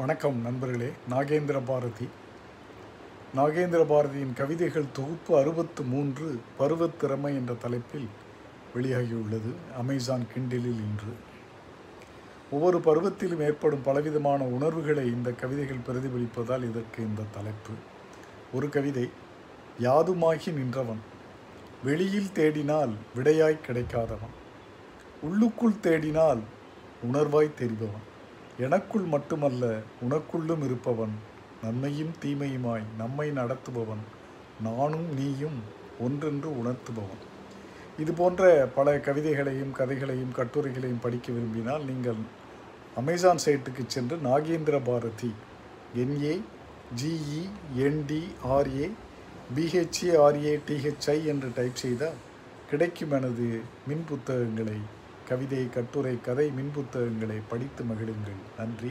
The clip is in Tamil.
வணக்கம் நண்பர்களே நாகேந்திர பாரதி. நாகேந்திர பாரதியின் கவிதைகள் தொகுப்பு அறுபத்து மூன்று பருவத்திறமை என்ற தலைப்பில் வெளியாகியுள்ளது அமேசான் கிண்டிலில் இன்று. ஒவ்வொரு பருவத்திலும் ஏற்படும் பலவிதமான உணர்வுகளை இந்த கவிதைகள் பிரதிபலிப்பதால் இதற்கு இந்த தலைப்பு. ஒரு கவிதை யாதுமாகி நின்றவன் வெளியில் தேடினால் விடையாய் கிடைக்காதவன் உள்ளுக்குள் தேடினால் உணர்வாய் தெரிபவன் எனக்குள் மட்டுமல்ல உனக்குள்ளும் இருப்பவன் நன்மையும் தீமையுமாய் நம்மை நடத்துபவன் நானும் நீயும் ஒன்றென்று உணர்த்துபவன். இது போன்ற பல கவிதைகளையும் கதைகளையும் கட்டுரைகளையும் படிக்க விரும்பினால் நீங்கள் அமேசான் சைட்டுக்கு சென்று Nagendra Bharathi N A G E N D R A B H A R A D H I என்று டைப் செய்தால் கிடைக்கும் எனது மின் புத்தகங்களை கவிதை கட்டுரை கதை மின் புத்தகங்களை படித்து மகிழுங்கள். நன்றி.